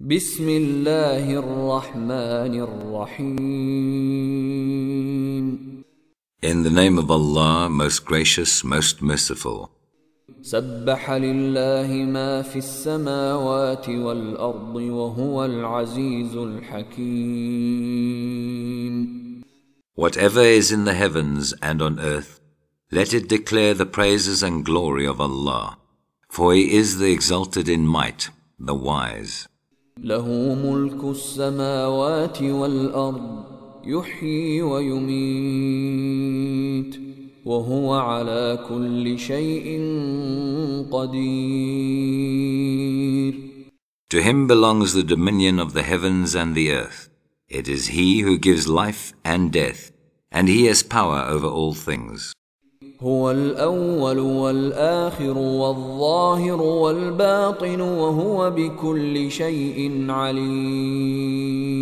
بسم الله الرحمن الرحيم In the name of Allah, most gracious, most merciful. سبح لله ما في السماوات والأرض وهو العزيز الحكيم Whatever is in the heavens and on earth, let it declare the praises and glory of Allah. For He is the exalted in might, the wise. له ملك السماوات والأرض يحيي ويميت وهو على كل شيء قدير To Him belongs the dominion of the heavens and the earth. It is He who gives life and death, and He has power over all things. هو الأول والآخر والظاهر والباطن وهو بكل شيء عليم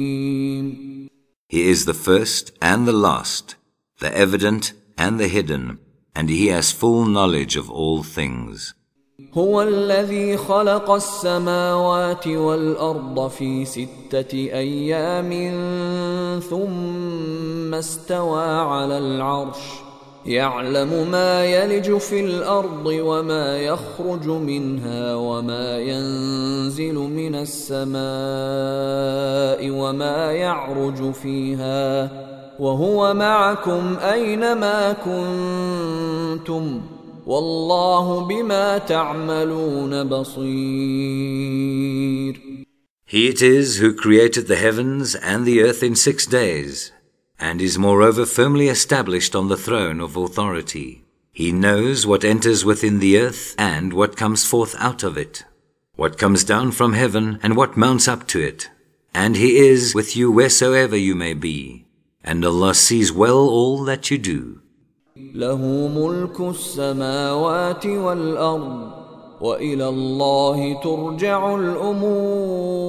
He is the first and the last, the evident and the hidden, and He has full knowledge of all things. هو الذي خلق السماوات والأرض في ستة أيام ثم استوى على العرش يعلم ما يلج في الأرض وما يخرج منها وما ينزل من السماء وما يعرج فيها وهو معكم أينما كنتم والله بما تعملون بصير. He it is who created the heavens and the earth in six days, and is moreover firmly established on the throne of authority. He knows what enters within the earth and what comes forth out of it, what comes down from heaven and what mounts up to it. And He is with you wheresoever you may be, and Allah sees well all that you do. له ملك السماوات والأرض وإلى الله ترجع الأمور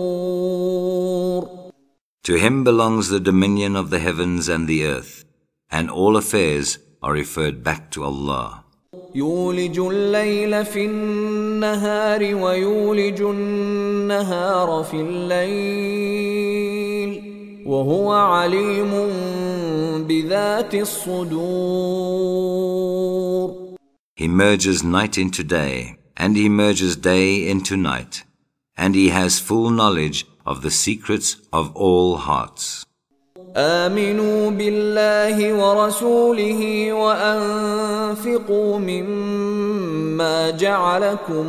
To Him belongs the dominion of the heavens and the earth, and all affairs are referred back to Allah. يولج الليل في النهار ويولج النهار في الليل وهو عليم بذات الصدور He merges night into day, and He merges day into night, and He has full knowledge of the secrets of all hearts. آمنوا بالله ورسوله وأنفقوا مما جعلكم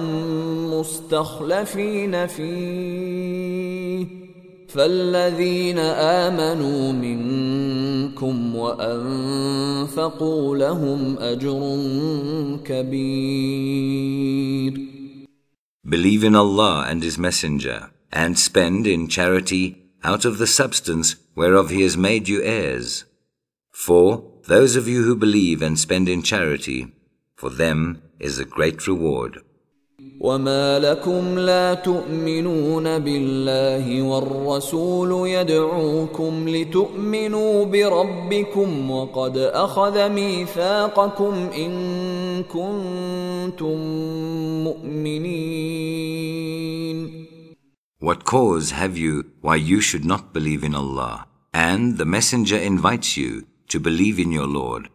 مستخلفين فيه فالذين آمنوا منكم وأنفقوا لهم أجر كبير Believe in Allah and His Messenger, and spend in charity out of the substance whereof He has made you heirs. For those of you who believe and spend in charity, for them is a great reward. وما لكم لا تؤمنون بالله والرسول يدعوكم لتؤمنوا بربكم وقد أخذ ميثاقكم إن كنتم مؤمنين What cause have you why you should not believe in Allah? And the Messenger invites you to believe in your Lord,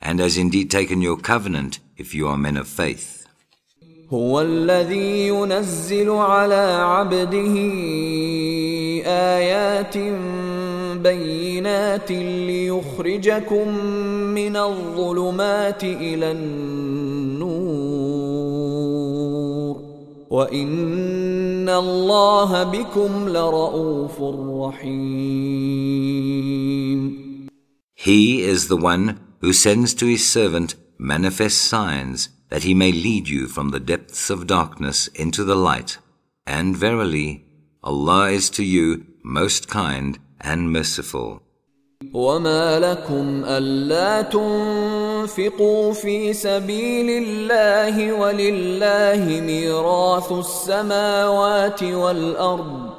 and has indeed taken your covenant if you are men of faith. هو الذي ينزل على عبده آيات بينات ليخرجكم من الظلمات إلى النور. وإن الله بكم لرؤوف رحيم. He is the one who sends to his servant manifest signs that he may lead you from the depths of darkness into the light. And verily, Allah is to you most kind and merciful. وما لكم ألا تنفقوا في سبيل الله ولله ميراث السماوات والأرض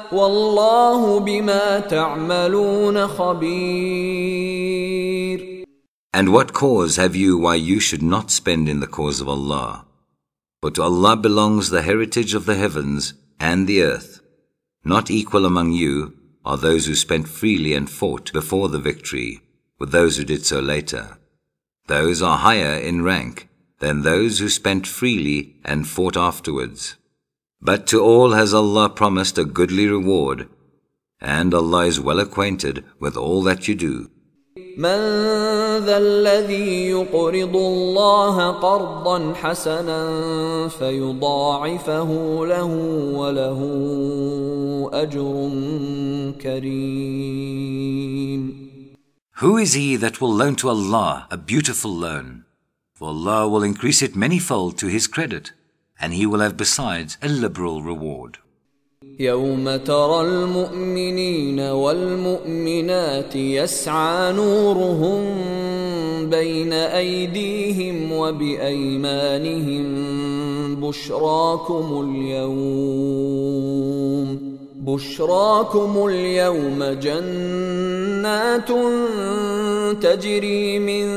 والله بما تعملون خبير And what cause have you why you should not spend in the cause of Allah? For to Allah belongs the heritage of the heavens and the earth. Not equal among you are those who spent freely and fought before the victory with those who did so later. Those are higher in rank than those who spent freely and fought afterwards. But to all has Allah promised a goodly reward, and Allah is well acquainted with all that you do. من ذا الذي يقرض الله قرضا حسنا فيضاعفه له وله أجر كريم Who is he that will loan to Allah a beautiful loan? For Allah will increase it manyfold to his credit, And he will have besides a liberal reward. يوم ترى المؤمنين والمؤمنات يسعى نورهم بين أيديهم وبأيمانهم بشراكم اليوم بشراكم اليوم جنات تجري من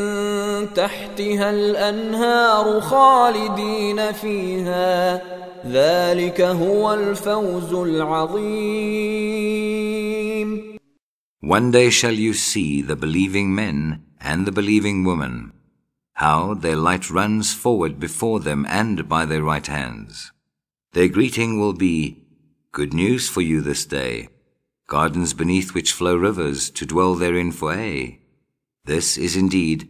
تحتها الأنهار خالدين فيها ذلك هو الفوز العظيم One day shall you see the believing men and the believing women, how their light runs forward before them and by their right hands. Their greeting will be, Good news for you this day, gardens beneath which flow rivers to dwell therein for aye. This is indeed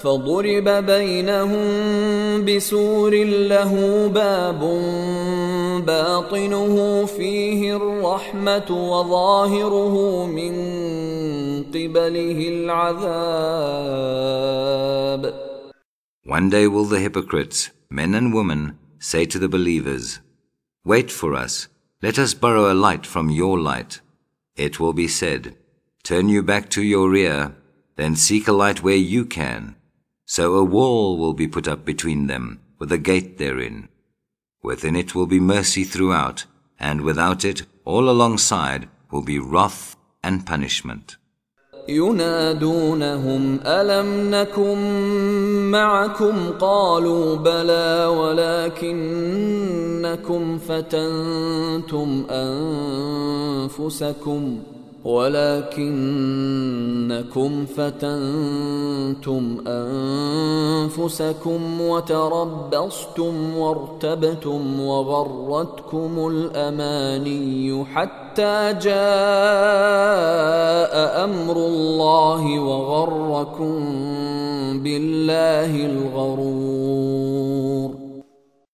فضرب بينهم بسور له باب باطنه فيه الرحمة وظاهره من قبله العذاب One day will the hypocrites, men and women, say to the believers, Wait for us, let us borrow a light from your light. It will be said, Turn you back to your rear, then seek a light where you can. So a wall will be put up between them, with a gate therein. Within it will be mercy throughout, and without it, all alongside, will be wrath and punishment. ينادونهم ألم نكن معكم قالوا بلى ولكنكم فتنتم أنفسكم ولكنكم فتنتم أنفسكم وتربصتم وارتبتم وغرتكم الأماني حتى جاء أمر الله وغركم بالله الغرور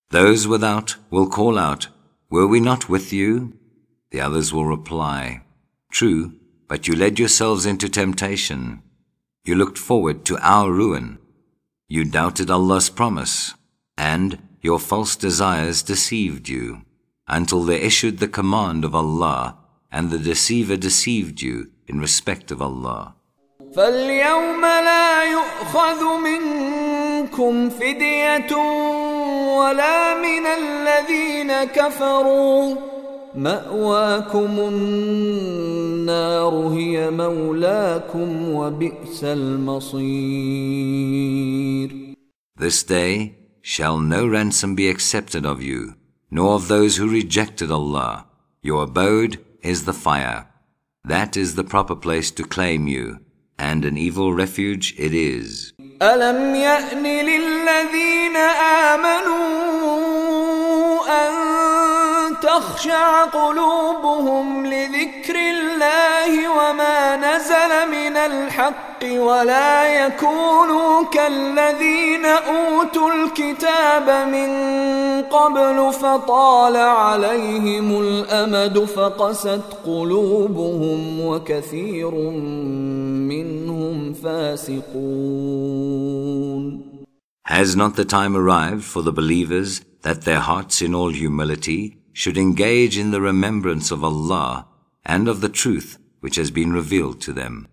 Those without will call out, Were we not with you? The others will reply, True, but you led yourselves into temptation. You looked forward to our ruin. You doubted Allah's promise, and your false desires deceived you, until they issued the command of Allah, and the deceiver deceived you in respect of Allah. فَالْيَوْمَ لَا يُؤْخَذُ مِنْكُمْ فِدْيَةٌ وَلَا مِنَ الَّذِينَ كَفَرُوا مأواكم النار هي مولاكم وبئس المصير This day shall no ransom be accepted of you, nor of those who rejected Allah. Your abode is the fire. That is the proper place to claim you, and an evil refuge it is. أَلَمْ يَأْنِ لِلَّذِينَ آمَنُوا أَن تخشع قلوبهم لذكر الله وما نزل من الحق ولا يكونوا كالذين أوتوا الكتاب من قبل فطال عليهم الأمد فقست قلوبهم وكثير منهم فاسقون. Has not the time arrived for the believers that their hearts in all humility should engage in the remembrance of Allah and of the truth which has been revealed to them,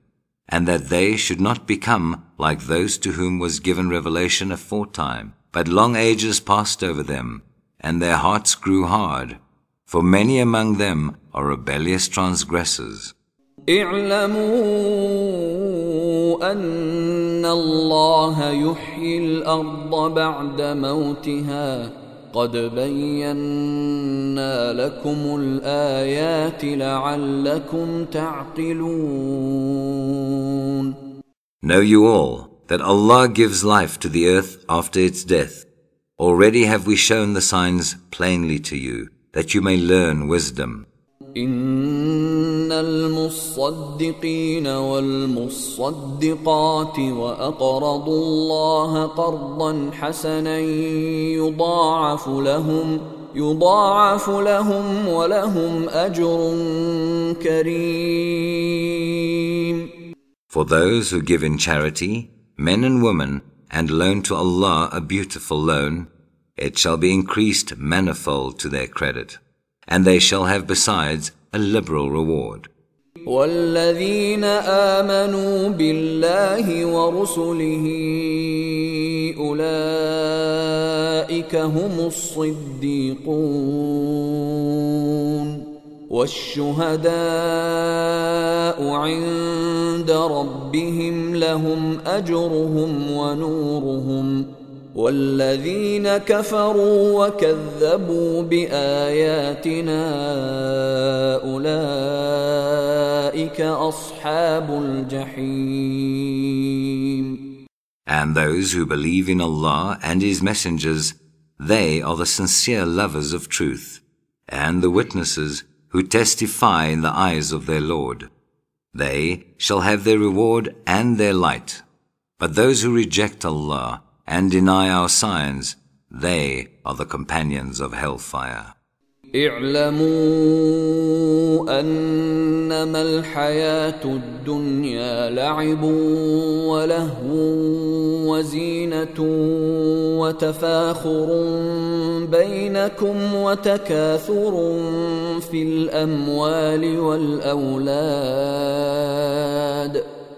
and that they should not become like those to whom was given revelation aforetime, but long ages passed over them, and their hearts grew hard, for many among them are rebellious transgressors. اعلموا أن الله يحيي الأرض بعد موتها قد بينا لكم الآيات لعلكم تعقلون Know you all that Allah gives life to the earth after its death. Already have we shown the signs plainly to you, that you may learn wisdom. إن المصدقين والمصدقات وأقرضوا الله قرضا حسنا يضاعف لهم يضاعف لهم ولهم أجر كريم For those who give in charity, men and women, and loan to Allah a beautiful loan, it shall be increased manifold to their credit. and they shall have besides a liberal reward. والذين آمنوا بالله ورسله أولئك هم الصديقون والشهداء عند ربهم لهم أجرهم ونورهم والذين كفروا وكذبوا بآياتنا أولئك أصحاب الجحيم And those who believe in Allah and His messengers, they are the sincere lovers of truth, and the witnesses who testify in the eyes of their Lord. They shall have their reward and their light. But those who reject Allah, and deny our signs, they are the companions of hellfire. اعلموا أنما الحياة الدنيا لعب ولهو وزينة وتفاخر بينكم وتكاثر في الأموال والأولاد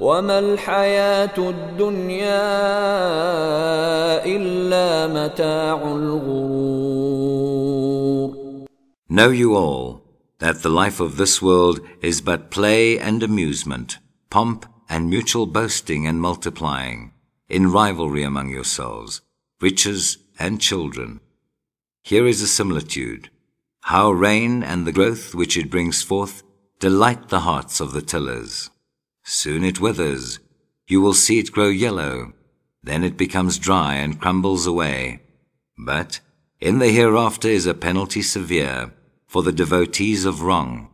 وما الحياة الدنيا إلا متاع الغرور Know you all that the life of this world is but play and amusement, pomp and mutual boasting and multiplying, in rivalry among yourselves, riches and children. Here is a similitude. How rain and the growth which it brings forth delight the hearts of the tillers. Soon it withers. You will see it grow yellow. Then it becomes dry and crumbles away. But in the hereafter is a penalty severe for the devotees of wrong,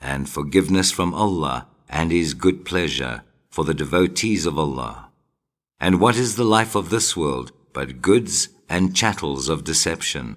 and forgiveness from Allah and His good pleasure for the devotees of Allah. And what is the life of this world but goods and chattels of deception?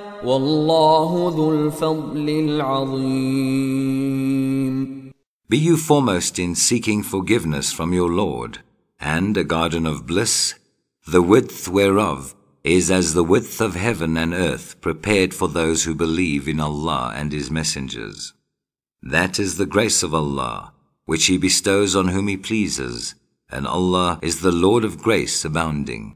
Be you foremost in seeking forgiveness from your Lord, and a garden of bliss, the width whereof is as the width of heaven and earth prepared for those who believe in Allah and His messengers. That is the grace of Allah, which He bestows on whom He pleases, and Allah is the Lord of grace abounding.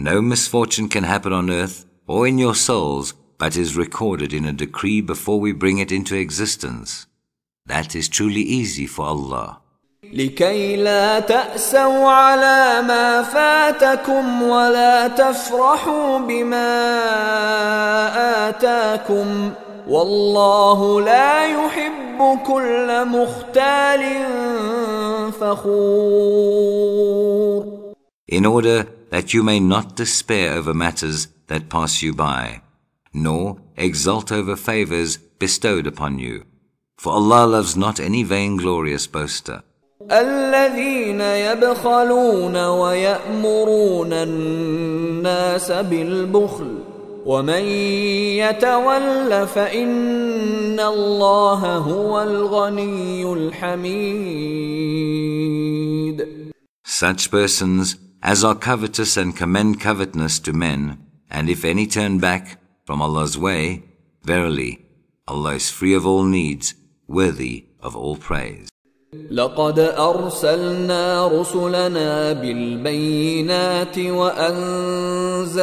No misfortune can happen on earth or in your souls, but is recorded in a decree before we bring it into existence. That is truly easy for Allah. لكي لا تأسوا على ما فاتكم ولا تفرحوا بما آتاكم والله لا يحب كل مختال فخور In order that you may not despair over matters that pass you by, nor exult over favors bestowed upon you. For Allah loves not any vainglorious boaster. الذين يبخلون ويأمرون الناس بالبخل ومن يتول فإن الله هو الغني الحميد Such persons as are covetous and commend covetousness to men, and if any turn back from Allah's way, verily, Allah is free of all needs, worthy of all praise. لقد أرسلنا رسلنا بالبينات وأنزلنا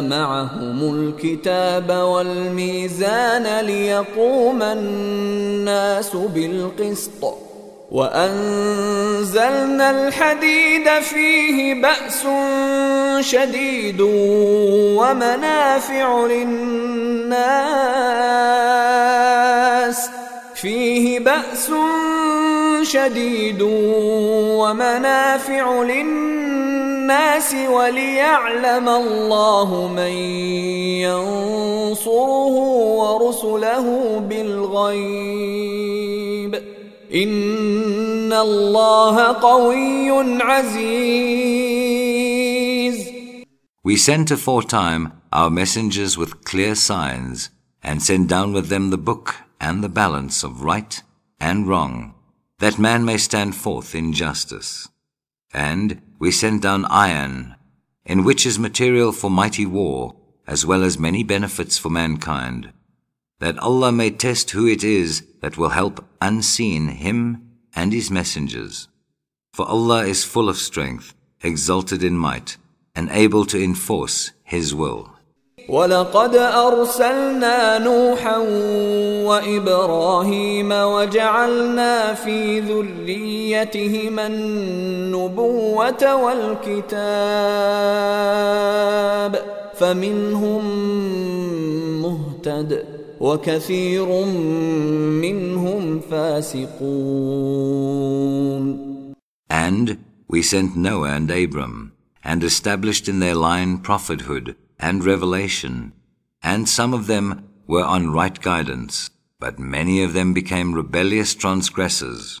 معهم الكتاب والميزان ليقوم الناس بالقسط وأنزلنا الحديد فيه بأس شديد ومنافع للناس فيه بأس شديد ومنافع للناس وليعلم الله من ينصره ورسله بالغيب إن الله قوي عزيز We sent aforetime our messengers with clear signs and sent down with them the book and the balance of right and wrong, that man may stand forth in justice. And we sent down iron, in which is material for mighty war, as well as many benefits for mankind, that Allah may test who it is that will help unseen him and his messengers. For Allah is full of strength, exalted in might, and able to enforce His will. ولقد أرسلنا نوحا وإبراهيم وجعلنا في ذريتهما النبوة والكتاب فمنهم مهتد وكثير منهم فاسقون And we sent Noah and Abram, and established in their line prophethood and revelation, and some of them were on right guidance, but many of them became rebellious transgressors.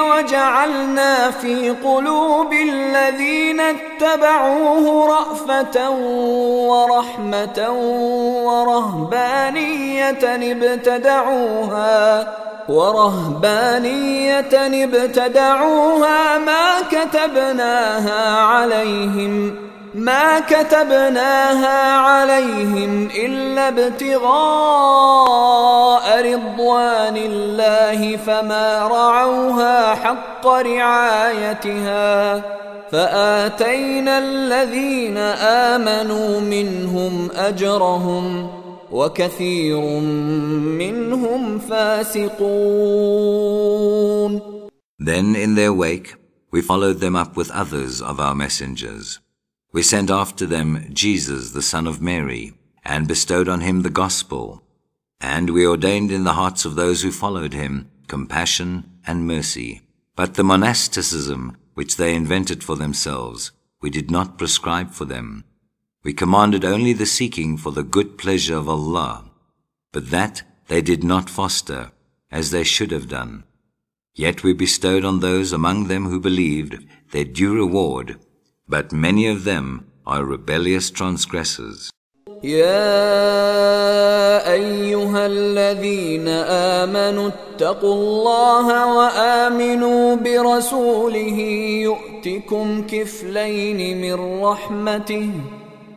وجعلنا في قلوب الذين اتبعوه رأفة ورحمة ورهبانية ابتدعوها ورهبانية ابتدعوها ما كتبناها عليهم ما كتبناها عليهم إلا ابتغاء رضوان الله فما رعوها حق رعايتها فآتينا الذين آمنوا منهم أجرهم وكثير منهم فاسقون Then in their wake we followed them up with others of our messengers. We sent after them Jesus the son of Mary and bestowed on him the gospel. And we ordained in the hearts of those who followed him compassion and mercy. But the monasticism which they invented for themselves we did not prescribe for them. We commanded only the seeking for the good pleasure of Allah, but that they did not foster, as they should have done. Yet we bestowed on those among them who believed their due reward, but many of them are rebellious transgressors. يا أيها الذين آمنوا اتقوا الله وآمنوا برسوله يؤتكم كفلين من رحمته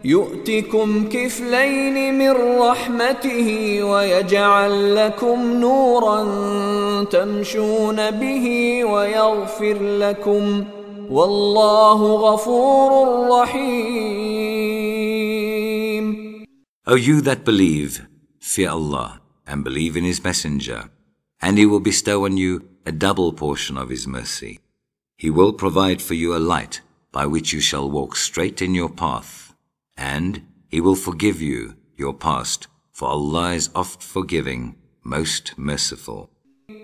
يؤتكم كفلين من رحمته ويجعل لكم نورا تمشون به ويغفر لكم والله غفور رحيم O you that believe, fear Allah and believe in His Messenger, and He will bestow on you a double portion of His mercy. He will provide for you a light by which you shall walk straight in your path. and he will forgive you your past, for Allah is oft forgiving, most merciful.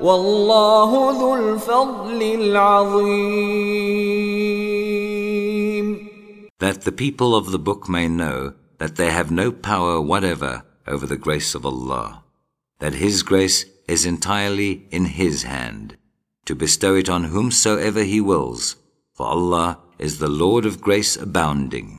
والله ذو الفضل العظيم That the people of the book may know that they have no power whatever over the grace of Allah, that His grace is entirely in His hand, to bestow it on whomsoever He wills, for Allah is the Lord of grace abounding.